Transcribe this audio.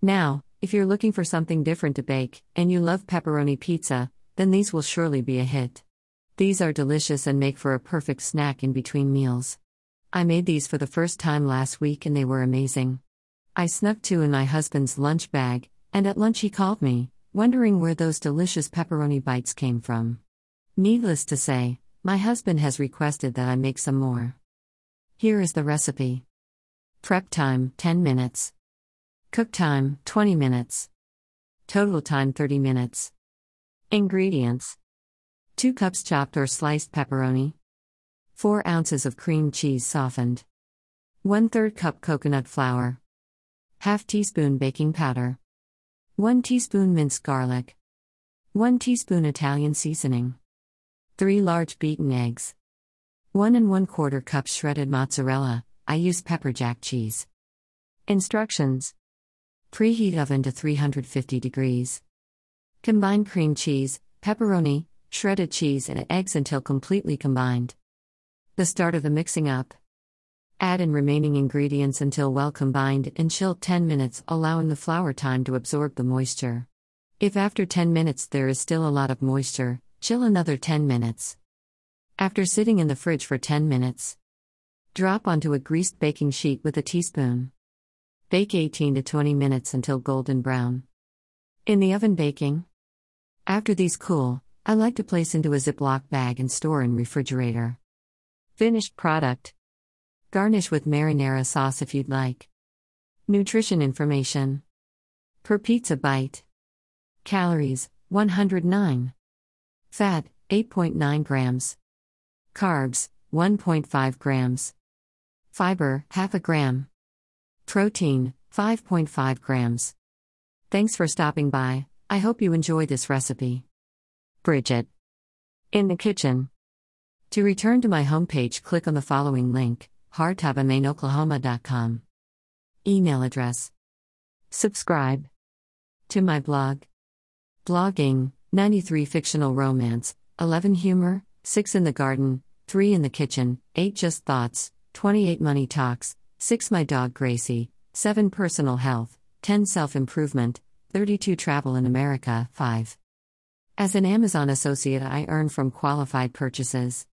Now, if you're looking for something different to bake, and you love pepperoni pizza, then these will surely be a hit. These are delicious and make for a perfect snack in between meals. I made these for the first time last week and they were amazing. I snuck two in my husband's lunch bag, and at lunch he called me, wondering where those delicious pepperoni bites came from. Needless to say, my husband has requested that I make some more. Here is the recipe. Prep time 10 minutes. Cook time 20 minutes. Total time 30 minutes. Ingredients. 2 cups chopped or sliced pepperoni, 4 ounces of cream cheese softened, 1 3rd cup coconut flour, half teaspoon baking powder, 1 teaspoon minced garlic, 1 teaspoon Italian seasoning, 3 large beaten eggs, 1 and 1 quarter cup shredded mozzarella. I use pepper jack cheese. Instructions Preheat oven to 350 degrees. Combine cream cheese, pepperoni, shredded cheese, and eggs until completely combined. The start of the mixing up. Add in remaining ingredients until well combined and chill 10 minutes, allowing the flour time to absorb the moisture. If after 10 minutes there is still a lot of moisture, chill another 10 minutes. After sitting in the fridge for 10 minutes, drop onto a greased baking sheet with a teaspoon. Bake 18 to 20 minutes until golden brown. In the oven baking. After these cool, I like to place into a Ziploc bag and store in refrigerator. Finished product. Garnish with marinara sauce if you'd like. Nutrition information. Per pizza bite. Calories 109. Fat 8.9 grams. Carbs 1.5 grams. Fiber half a gram. Protein 5.5 grams. Thanks for stopping by. I hope you enjoy this recipe. Bridget. In the kitchen. To return to my homepage, click on the following link hardtobemeinoklahoma.com. Email address. Subscribe to my blog. Blogging 93 fictional romance, 11 humor, 6 in the garden, 3 in the kitchen, 8 just thoughts, 28 money talks, 6 my dog Gracie, 7 personal health, 10 self improvement, 32 travel in America, 5. As an Amazon associate, I earn from qualified purchases.